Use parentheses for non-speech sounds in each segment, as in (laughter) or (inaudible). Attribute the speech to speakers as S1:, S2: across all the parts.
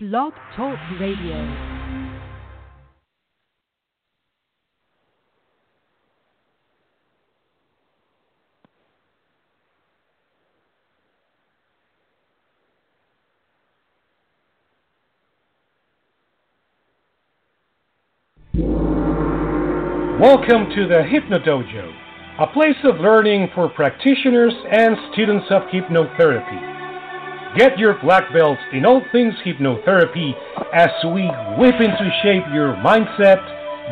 S1: Blog Talk Radio.
S2: Welcome to the Hypnodojo, a place of learning for practitioners and students of hypnotherapy. Get your black belt in all things hypnotherapy as we whip into shape your mindset,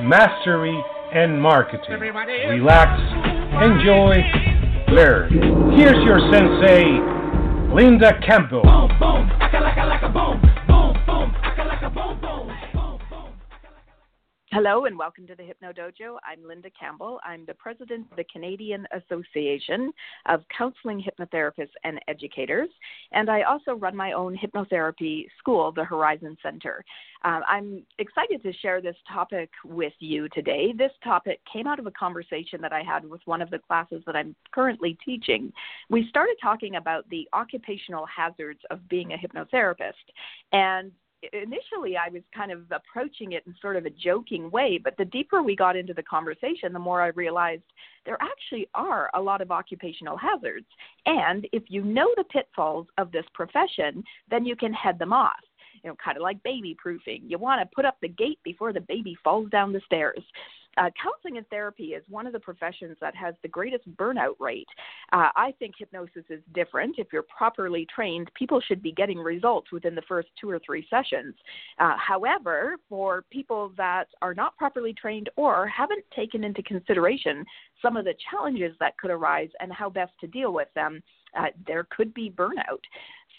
S2: mastery, and marketing. Relax, enjoy, learn. Here's your sensei, Linda Campbell.
S3: Hello and welcome to the Hypnodojo. I'm Linda Campbell. I'm the president of the Canadian Association of Counseling Hypnotherapists and Educators, and I also run my own hypnotherapy school, the Horizon Center. Uh, I'm excited to share this topic with you today. This topic came out of a conversation that I had with one of the classes that I'm currently teaching. We started talking about the occupational hazards of being a hypnotherapist, and initially I was kind of approaching it in sort of a joking way, but the deeper we got into the conversation, the more I realized there actually are a lot of occupational hazards. And if you know the pitfalls of this profession, then you can head them off. You know, kind of like baby proofing. You want to put up the gate before the baby falls down the stairs. Uh, counseling and therapy is one of the professions that has the greatest burnout rate. Uh, I think hypnosis is different. If you're properly trained, people should be getting results within the first two or three sessions. Uh, however, for people that are not properly trained or haven't taken into consideration some of the challenges that could arise and how best to deal with them, uh, there could be burnout.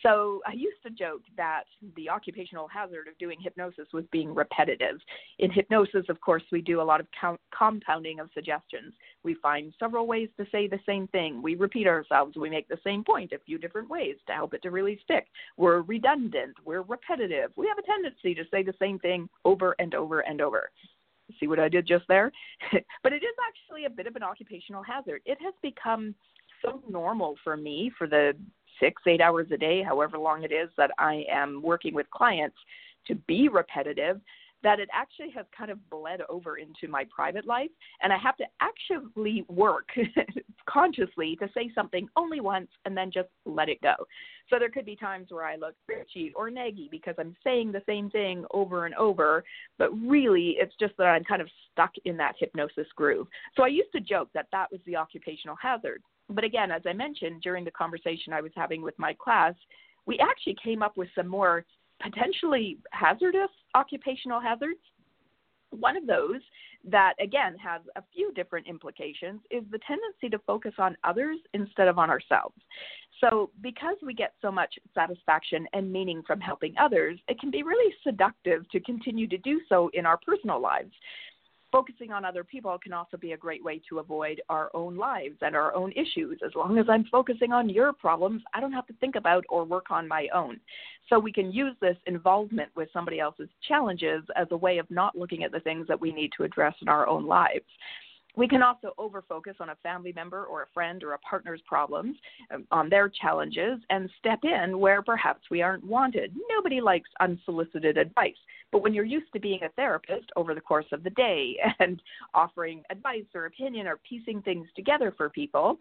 S3: So I used to joke that the occupational hazard of doing hypnosis was being repetitive. In hypnosis, of course, we do a lot of count- compounding of suggestions. We find several ways to say the same thing. We repeat ourselves. We make the same point a few different ways to help it to really stick. We're redundant. We're repetitive. We have a tendency to say the same thing over and over and over. See what I did just there? (laughs) but it is actually a bit of an occupational hazard. It has become so normal for me for the six, eight hours a day, however long it is that I am working with clients, to be repetitive that it actually has kind of bled over into my private life. And I have to actively work (laughs) consciously to say something only once and then just let it go. So there could be times where I look bitchy or naggy because I'm saying the same thing over and over, but really it's just that I'm kind of stuck in that hypnosis groove. So I used to joke that that was the occupational hazard. But again, as I mentioned during the conversation I was having with my class, we actually came up with some more potentially hazardous occupational hazards. One of those that, again, has a few different implications is the tendency to focus on others instead of on ourselves. So, because we get so much satisfaction and meaning from helping others, it can be really seductive to continue to do so in our personal lives focusing on other people can also be a great way to avoid our own lives and our own issues. As long as I'm focusing on your problems, I don't have to think about or work on my own. So we can use this involvement with somebody else's challenges as a way of not looking at the things that we need to address in our own lives. We can also overfocus on a family member or a friend or a partner's problems, um, on their challenges, and step in where perhaps we aren't wanted. Nobody likes unsolicited advice. But when you're used to being a therapist over the course of the day (laughs) and offering advice or opinion or piecing things together for people,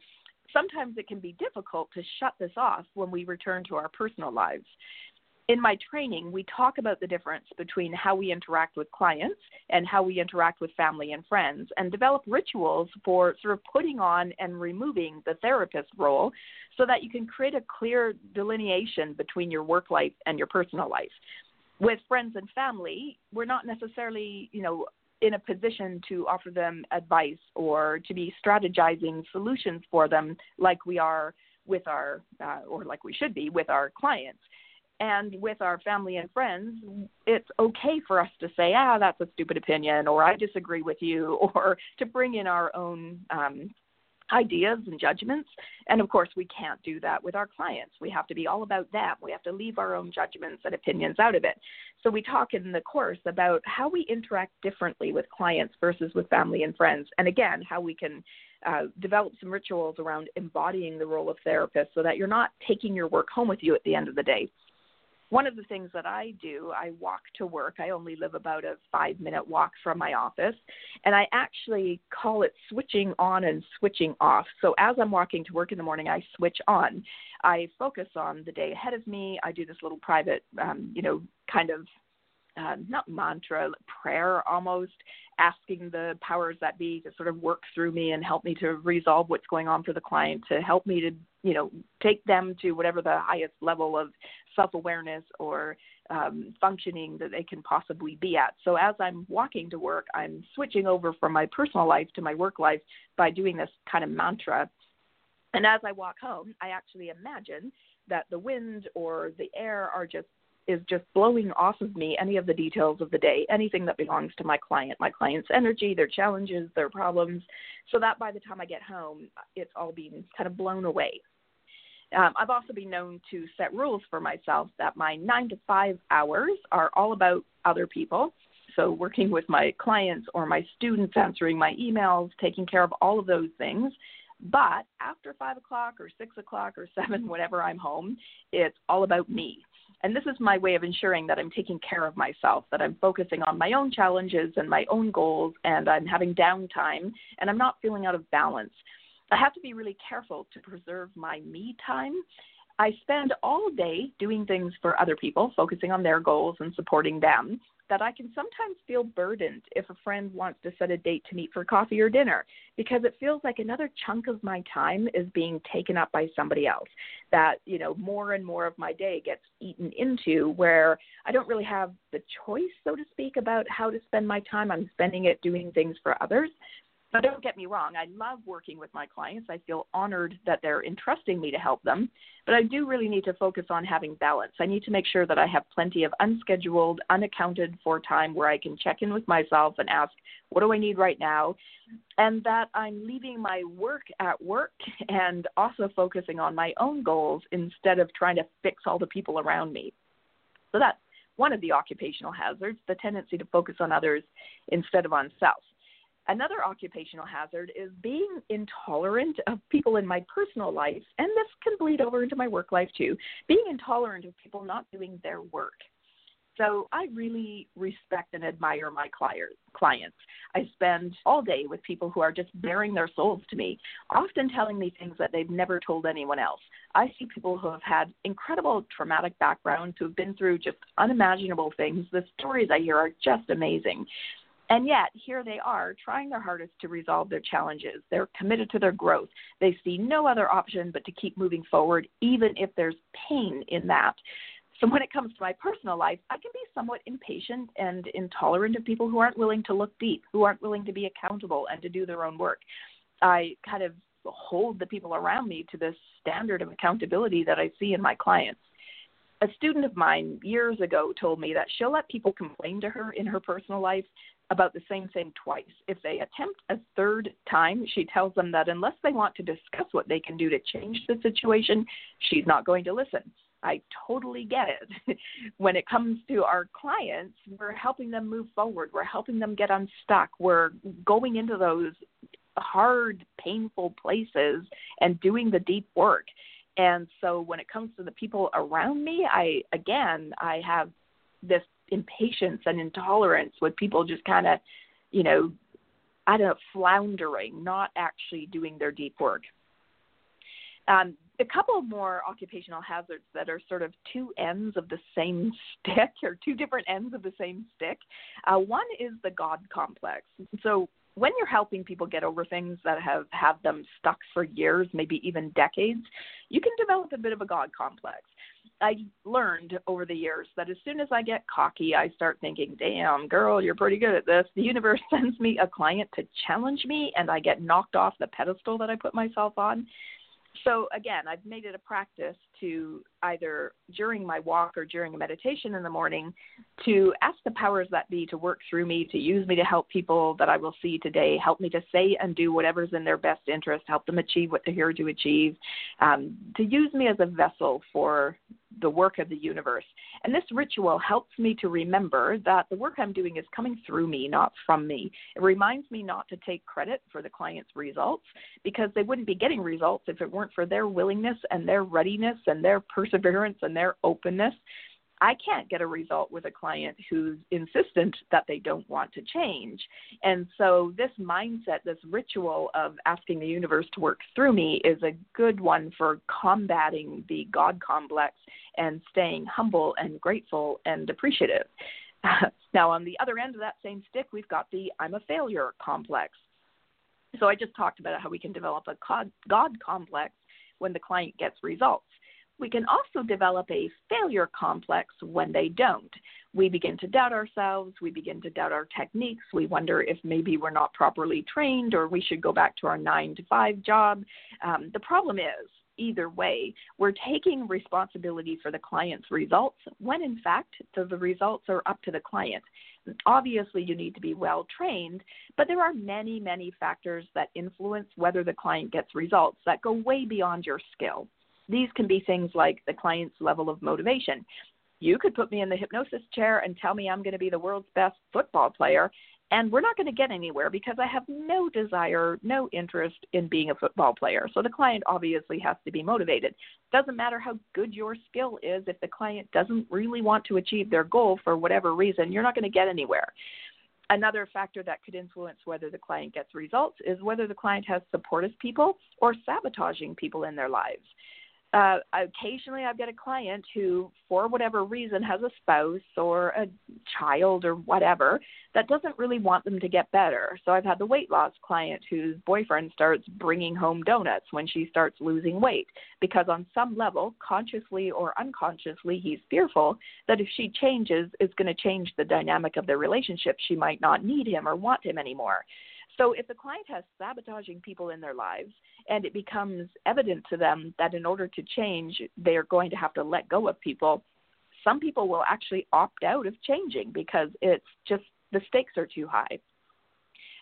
S3: sometimes it can be difficult to shut this off when we return to our personal lives in my training, we talk about the difference between how we interact with clients and how we interact with family and friends and develop rituals for sort of putting on and removing the therapist role so that you can create a clear delineation between your work life and your personal life. With friends and family, we're not necessarily, you know, in a position to offer them advice or to be strategizing solutions for them like we are with our, uh, or like we should be with our clients. And with our family and friends, it's okay for us to say, ah, that's a stupid opinion, or I disagree with you, (laughs) or to bring in our own um, ideas and judgments. And of course, we can't do that with our clients. We have to be all about them. We have to leave our own judgments and opinions out of it. So we talk in the course about how we interact differently with clients versus with family and friends. And again, how we can uh, develop some rituals around embodying the role of therapist so that you're not taking your work home with you at the end of the day one of the things that I do, I walk to work. I only live about a five minute walk from my office, and I actually call it switching on and switching off. So as I'm walking to work in the morning, I switch on. I focus on the day ahead of me. I do this little private, um, you know, kind of uh, not mantra, prayer almost, asking the powers that be to sort of work through me and help me to resolve what's going on for the client, to help me to, you know, take them to whatever the highest level of self awareness or um, functioning that they can possibly be at. So as I'm walking to work, I'm switching over from my personal life to my work life by doing this kind of mantra. And as I walk home, I actually imagine that the wind or the air are just is just blowing off of me any of the details of the day, anything that belongs to my client, my client's energy, their challenges, their problems, so that by the time I get home, it's all being kind of blown away. Um, I've also been known to set rules for myself that my nine to five hours are all about other people. So, working with my clients or my students, answering my emails, taking care of all of those things. But after five o'clock or six o'clock or (laughs) seven, whenever I'm home, it's all about me. And this is my way of ensuring that I'm taking care of myself, that I'm focusing on my own challenges and my own goals, and I'm having downtime, and I'm not feeling out of balance. I have to be really careful to preserve my me time. I spend all day doing things for other people, focusing on their goals and supporting them that I can sometimes feel burdened if a friend wants to set a date to meet for coffee or dinner because it feels like another chunk of my time is being taken up by somebody else. That, you know, more and more of my day gets eaten into where I don't really have the choice, so to speak, about how to spend my time. I'm spending it doing things for others. But don't get me wrong, I love working with my clients. I feel honored that they're entrusting me to help them. But I do really need to focus on having balance. I need to make sure that I have plenty of unscheduled, unaccounted for time where I can check in with myself and ask, what do I need right now? And that I'm leaving my work at work and also focusing on my own goals instead of trying to fix all the people around me. So that's one of the occupational hazards, the tendency to focus on others instead of on self. Another occupational hazard is being intolerant of people in my personal life, and this can bleed over into my work life too. Being intolerant of people not doing their work. So I really respect and admire my clients. I spend all day with people who are just baring their souls to me, often telling me things that they've never told anyone else. I see people who have had incredible traumatic backgrounds, who have been through just unimaginable things. The stories I hear are just amazing. And yet, here they are trying their hardest to resolve their challenges. They're committed to their growth. They see no other option but to keep moving forward, even if there's pain in that. So, when it comes to my personal life, I can be somewhat impatient and intolerant of people who aren't willing to look deep, who aren't willing to be accountable and to do their own work. I kind of hold the people around me to this standard of accountability that I see in my clients a student of mine years ago told me that she'll let people complain to her in her personal life about the same thing twice. If they attempt a third time, she tells them that unless they want to discuss what they can do to change the situation, she's not going to listen. I totally get it. (laughs) when it comes to our clients, we're helping them move forward. We're helping them get unstuck. We're going into those hard, painful places and doing the deep work. And so when it comes to the people around me, I again, I have this impatience and intolerance with people just kind of, you know, I don't know, floundering, not actually doing their deep work. Um, a couple more occupational hazards that are sort of two ends of the same (laughs) stick or two different ends of the same stick. Uh, one is the God complex. So when you're helping people get over things that have had them stuck for years, maybe even decades, you can develop a bit of a God complex. I learned over the years that as soon as I get cocky, I start thinking, damn, girl, you're pretty good at this. The universe (laughs) sends me a client to challenge me, and I get knocked off the pedestal that I put myself on. So, again, I've made it a practice to either during my walk or during a meditation in the morning to ask the powers that be to work through me, to use me to help people that I will see today, help me to say and do whatever's in their best interest, help them achieve what they're here to achieve, um, to use me as a vessel for the work of the universe. And this ritual helps me to remember that the work I'm doing is coming through me, not from me. It reminds me not to take credit for the client's results because they wouldn't be getting results if it weren't for their willingness and their readiness and their perseverance and their openness. I can't get a result with a client who's insistent that they don't want to change. And so, this mindset, this ritual of asking the universe to work through me, is a good one for combating the God complex and staying humble and grateful and appreciative. (laughs) now, on the other end of that same stick, we've got the I'm a failure complex. So, I just talked about how we can develop a God complex when the client gets results. We can also develop a failure complex when they don't. We begin to doubt ourselves, we begin to doubt our techniques, we wonder if maybe we're not properly trained or we should go back to our nine to five job. Um, the problem is, either way, we're taking responsibility for the client's results when in fact the, the results are up to the client. Obviously, you need to be well trained, but there are many, many factors that influence whether the client gets results that go way beyond your skill. These can be things like the client's level of motivation. You could put me in the hypnosis chair and tell me I'm going to be the world's best football player, and we're not going to get anywhere because I have no desire, no interest in being a football player. So the client obviously has to be motivated. Doesn't matter how good your skill is, if the client doesn't really want to achieve their goal for whatever reason, you're not going to get anywhere. Another factor that could influence whether the client gets results is whether the client has supportive people or sabotaging people in their lives uh, occasionally I've got a client who, for whatever reason, has a spouse or a child or whatever that doesn't really want them to get better. So I've had the weight loss client whose boyfriend starts bringing home donuts when she starts losing weight because, on some level, consciously or unconsciously, he's fearful that if she changes, it's going to change the dynamic of their relationship. She might not need him or want him anymore. So if the client has sabotaging people in their lives and it becomes evident to them that in order to change, they are going to have to let go of people, some people will actually opt out of changing because it's just the stakes are too high.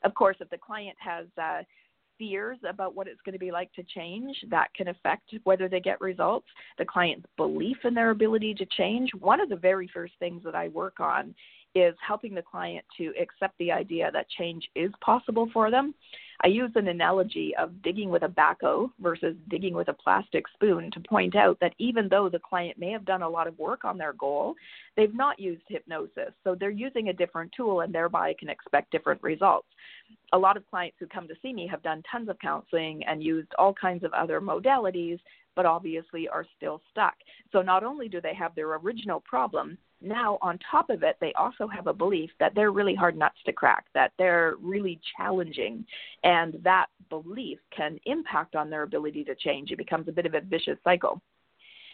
S3: Of course, if the client has uh, fears about what it's going to be like to change, that can affect whether they get results. The client's belief in their ability to change. One of the very first things that I work on is helping the client to accept the idea that change is possible for them. I use an analogy of digging with a backhoe versus digging with a plastic spoon to point out that even though the client may have done a lot of work on their goal, they've not used hypnosis. So they're using a different tool and thereby can expect different results. A lot of clients who come to see me have done tons of counseling and used all kinds of other modalities, but obviously are still stuck. So not only do they have their original problem, now on top of it they also have a belief that they're really hard nuts to crack that they're really challenging and that belief can impact on their ability to change it becomes a bit of a vicious cycle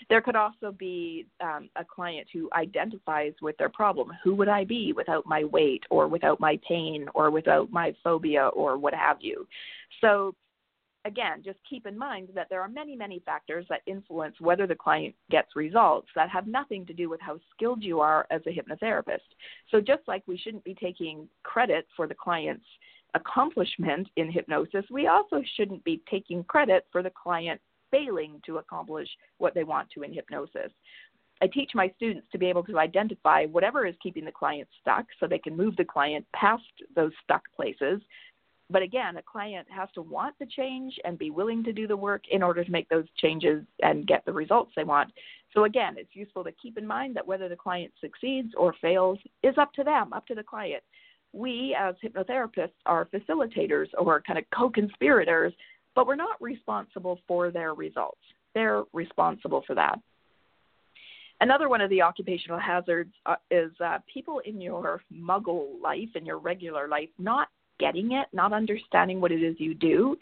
S3: there could also be um, a client who identifies with their problem. Who would I be without my weight, or without my pain, or without my phobia, or what have you? So again, just keep in mind that there are many, many factors that influence whether the client gets results that have nothing to do with how skilled you are as a hypnotherapist. So, just like we shouldn't be taking credit for the client's accomplishment in hypnosis, we also shouldn't be taking credit for the client failing to accomplish what they want to in hypnosis. I teach my students to be able to identify whatever is keeping the client stuck so they can move the client past those stuck places but again, a client has to want the change and be willing to do the work in order to make those changes and get the results they want. So again, it's useful to keep in mind that whether the client succeeds or fails is up to them, up to the client. We as hypnotherapists are facilitators or kind of co-conspirators, but we're not responsible for their results. They're responsible for that. Another one of the occupational hazards uh, is uh, people in your muggle life, in your regular life, not getting it, not understanding what it is you do,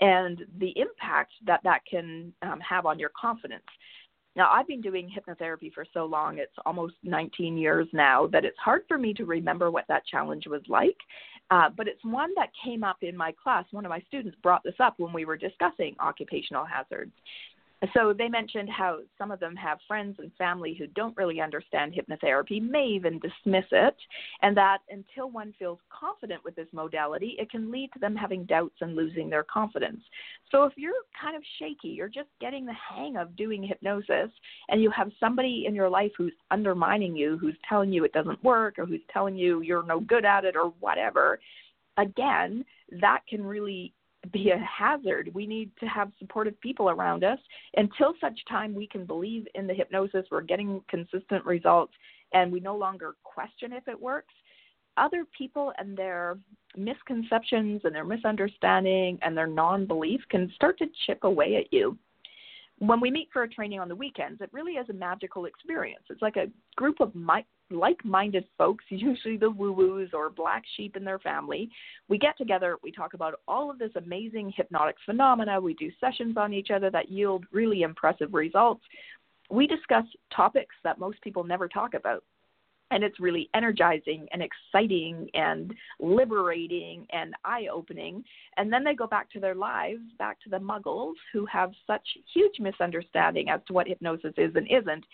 S3: and the impact that that can um, have on your confidence. Now, I've been doing hypnotherapy for so long, it's almost 19 years now, that it's hard for me to remember what that challenge was like. Uh, but it's one that came up in my class. One of my students brought this up when we were discussing occupational hazards. So they mentioned how some of them have friends and family who don't really understand hypnotherapy, may even dismiss it, and that until one feels confident with this modality, it can lead to them having doubts and losing their confidence. So if you're kind of shaky, you're just getting the hang of doing hypnosis, and you have somebody in your life who's undermining you, who's telling you it doesn't work, or who's telling you you're no good at it, or whatever, again, that can really be a hazard. We need to have supportive people around us until such time we can believe in the hypnosis, we're getting consistent results, and we no longer question if it works. Other people and their misconceptions and their misunderstanding and their non belief can start to chip away at you when we meet for a training on the weekends, it really is a magical experience. It's like a group of mi- like minded folks, (laughs) usually the woo woos or black sheep in their family. We get together, we talk about all of this amazing hypnotic phenomena, we do sessions on each other that yield really impressive results. We discuss topics that most people never talk about and it's really energizing and exciting and liberating and eye opening. And then they go back to their lives, back to the muggles who have such huge misunderstanding as to what hypnosis is and isn't.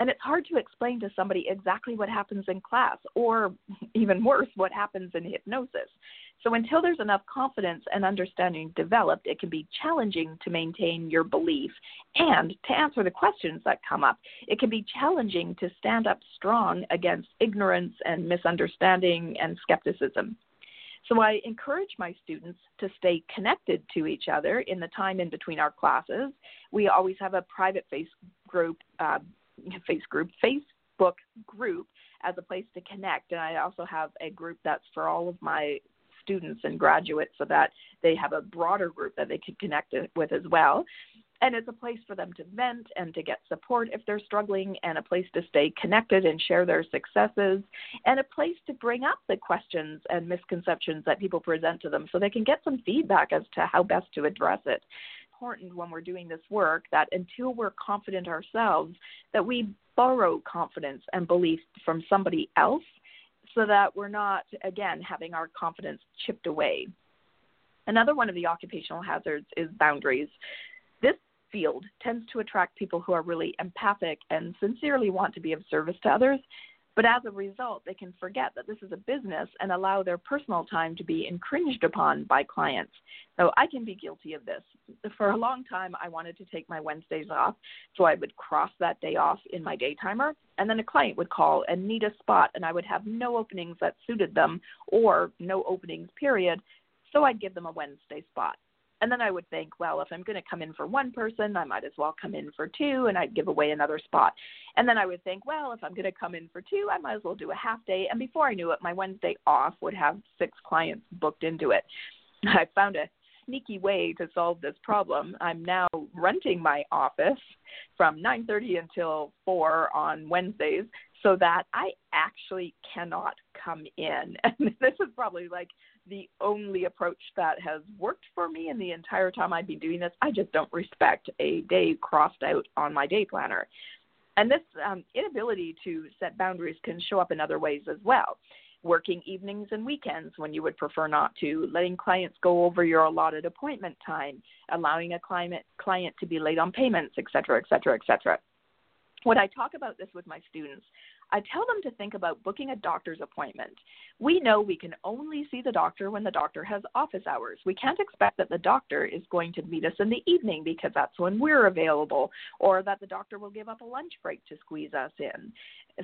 S3: And it's hard to explain to somebody exactly what happens in class, or (laughs) even worse, what happens in hypnosis. So until there's enough confidence and understanding developed, it can be challenging to maintain your belief and to answer the questions that come up. It can be challenging to stand up strong against ignorance and misunderstanding and skepticism. So I encourage my students to stay connected to each other in the time in between our classes. We always have a private face group, uh, face group, Facebook group as a place to connect. And I also have a group that's for all of my students and graduates so that they have a broader group that they can connect with as well. And it's a place for them to vent and to get support if they're struggling, and a place to stay connected and share their successes, and a place to bring up the questions and misconceptions that people present to them so they can get some feedback as to how best to address it important when we're doing this work that until we're confident ourselves that we borrow confidence and belief from somebody else so that we're not, again, having our confidence chipped away. Another one of the occupational hazards is boundaries. This field tends to attract people who are really empathic and sincerely want to be of service to others, but as a result, they can forget that this is a business and allow their personal time to be infringed upon by clients. So I can be guilty of this. For a long time, I wanted to take my Wednesdays off, so I would cross that day off in my day timer, and then a client would call and need a spot, and I would have no openings that suited them or no openings, period. So I'd give them a Wednesday spot. And then I would think, well, if I'm going to come in for one person, I might as well come in for two, and I'd give away another spot. And then I would think, well, if I'm going to come in for two, I might as well do a half day. And before I knew it, my Wednesday off would have six clients booked into it. (laughs) I found a sneaky way to solve this problem. I'm now renting my office from 9:30 until 4 on Wednesdays so that I actually cannot come in. (laughs) And this is probably like the only approach that has worked for me in the entire time I've been doing this. I just don't respect a day crossed out on my day planner. And this um, inability to set boundaries can show up in other ways as well. Working evenings and weekends when you would prefer not to, letting clients go over your allotted appointment time, allowing a client, client to be late on payments, et cetera, et cetera, et cetera. When I talk about this with my students, I tell them to think about booking a doctor's appointment. We know we can only see the doctor when the doctor has office hours. We can't expect that the doctor is going to meet us in the evening because that's when we're available, or that the doctor will give up a lunch break to squeeze us in.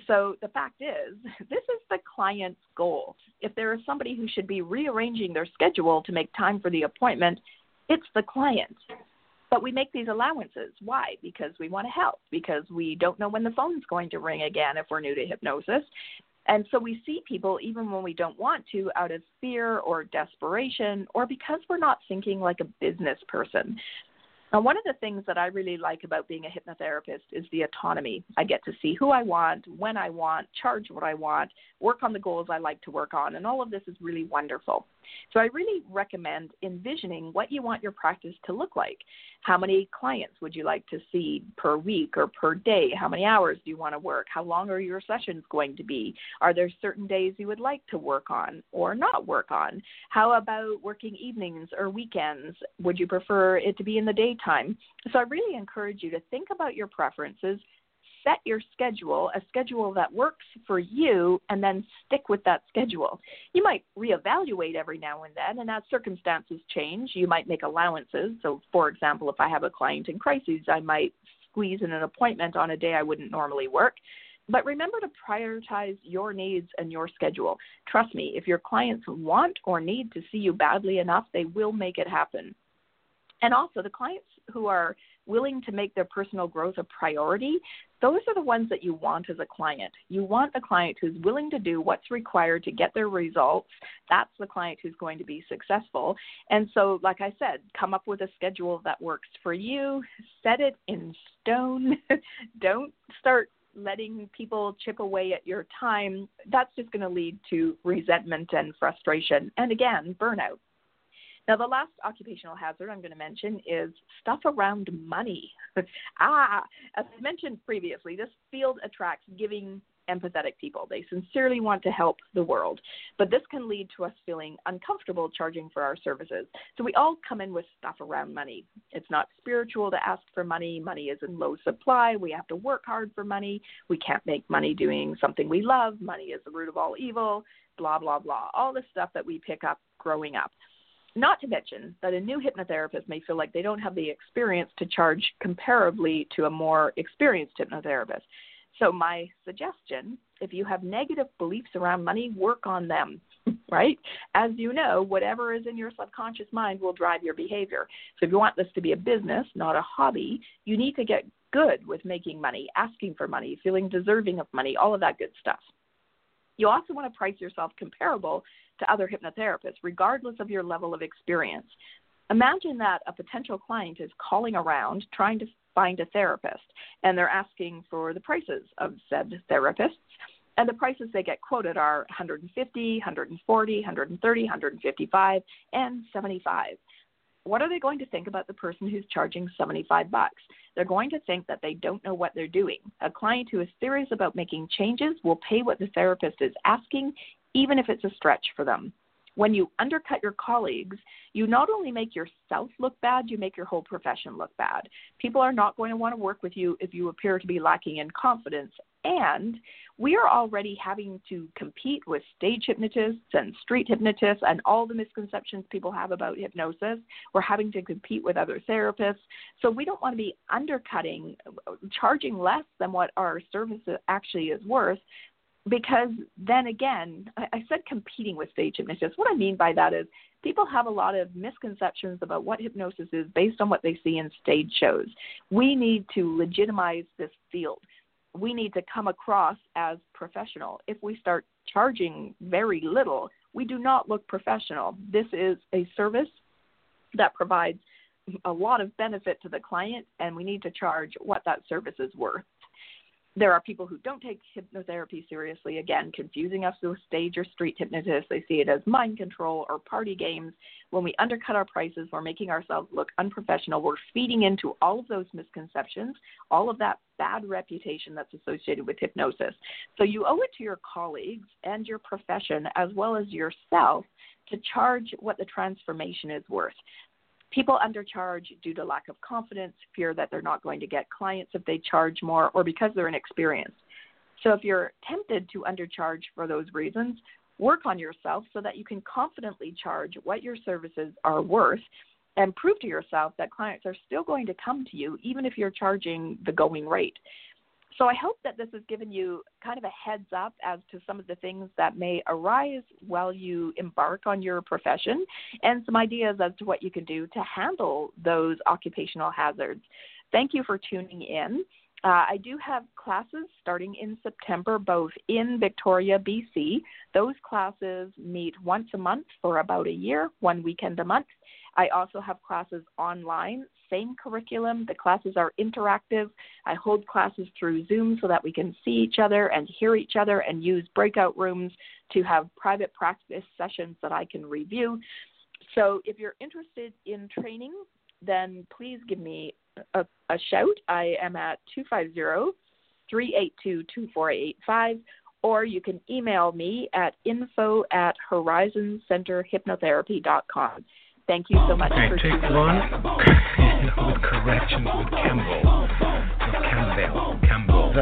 S3: So the fact is, (laughs) this is the client's goal. If there is somebody who should be rearranging their schedule to make time for the appointment, it's the client. But we make these allowances. Why? Because we want to help, because we don't know when the phone's going to ring again if we're new to hypnosis. And so we see people, even when we don't want to, out of fear or desperation, or because we're not thinking like a business person. Now, one of the things that I really like about being a hypnotherapist is the autonomy. I get to see who I want, when I want, charge what I want, work on the goals I like to work on, and all of this is really wonderful. So I really recommend envisioning what you want your practice to look like. How many clients would you like to see per week or per day? How many hours do you want to work? How long are your sessions going to be? Are there certain days you would like to work on or not work on? How about working evenings or weekends? Would you prefer it to be in the daytime? So I really encourage you to think about your preferences set your schedule, a schedule that works for you, and then stick with that schedule. You might reevaluate every now and then, and as circumstances change, you might make allowances. So, for example, if I have a client in crisis, I might squeeze in an appointment on a day I wouldn't normally work. But remember to prioritize your needs and your schedule. Trust me, if your clients want or need to see you badly enough, they will make it happen. And also, the clients who are willing to make their personal growth a priority, those are the ones that you want as a client. You want a client who's willing to do what's required to get their results. That's the client who's going to be successful. And so, like I said, come up with a schedule that works for you, set it in stone. (laughs) Don't start letting people chip away at your time. That's just going to lead to resentment and frustration. And again, burnout. Now, the last occupational hazard I'm going to mention is stuff around money. (laughs) ah, as I mentioned previously, this field attracts giving, empathetic people. They sincerely want to help the world, but this can lead to us feeling uncomfortable charging for our services. So we all come in with stuff around money. It's not spiritual to ask for money. Money is in low supply. We have to work hard for money. We can't make money doing something we love. Money is the root of all evil. Blah, blah, blah. All the stuff that we pick up growing up. Not to mention that a new hypnotherapist may feel like they don't have the experience to charge comparably to a more experienced hypnotherapist. So, my suggestion if you have negative beliefs around money, work on them, (laughs) right? As you know, whatever is in your subconscious mind will drive your behavior. So, if you want this to be a business, not a hobby, you need to get good with making money, asking for money, feeling deserving of money, all of that good stuff. You also want to price yourself comparable to other hypnotherapists, regardless of your level of experience. Imagine that a potential client is calling around trying to find a therapist, and they're asking for the prices of said therapists. And the prices they get quoted are 150, 140, 130, 155, and 75 what are they going to think about the person who's charging 75 bucks? They're going to think that they don't know what they're doing. A client who is serious about making changes will pay what the therapist is asking, even if it's a stretch for them. When you undercut your colleagues, you not only make yourself look bad, you make your whole profession look bad. People are not going to want to work with you if you appear to be lacking in confidence. And we are already having to compete with stage hypnotists and street hypnotists and all the misconceptions people have about hypnosis. We're having to compete with other therapists. So we don't want to be undercutting, charging less than what our service actually is worth because then again, I, said competing with stage hypnotists. What I mean by that is people have a lot of misconceptions about what hypnosis is based on what they see in stage shows. We need to legitimize this field. We need to come across as professional. If we start charging very little, we do not look professional. This is a service that provides a lot of benefit to the client, and we need to charge what that service is worth there are people who don't take hypnotherapy seriously, again, confusing us with stage or street hypnotists. They see it as mind control or party games. When we undercut our prices, we're making ourselves look unprofessional. We're feeding into all of those misconceptions, all of that bad reputation that's associated with hypnosis. So you owe it to your colleagues and your profession, as well as yourself, to charge what the transformation is worth. People undercharge due to lack of confidence, fear that they're not going to get clients if they charge more, or because they're inexperienced. So if you're tempted to undercharge for those reasons, work on yourself so that you can confidently charge what your services are worth and prove to yourself that clients are still going to come to you even if you're charging the going rate. So I hope that this has given you kind of a heads up as to some of the things that may arise while you embark on your profession and some ideas as to what you can do to handle those occupational hazards. Thank you for tuning in. Uh, I do have classes starting in September, both in Victoria, BC. Those classes meet once a month for about a year, one weekend a month. I also have classes online, same curriculum. The classes are interactive. I hold classes through Zoom so that we can see each other and hear each other and use breakout rooms to have private practice sessions that I can review. So if you're interested in training, then please give me a, a shout. I am at 250 382 2485 or you can email me at info at horizoncenterhypnotherapy.com. Thank you so much
S2: okay,
S3: for
S2: take one with corrections with Campbell. With Campbell. Campbell.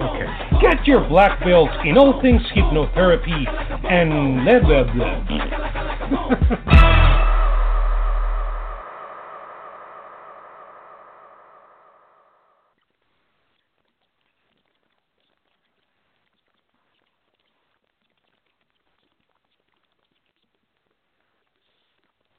S2: Okay. Get your black belt in all things hypnotherapy and blah blah blah. (laughs)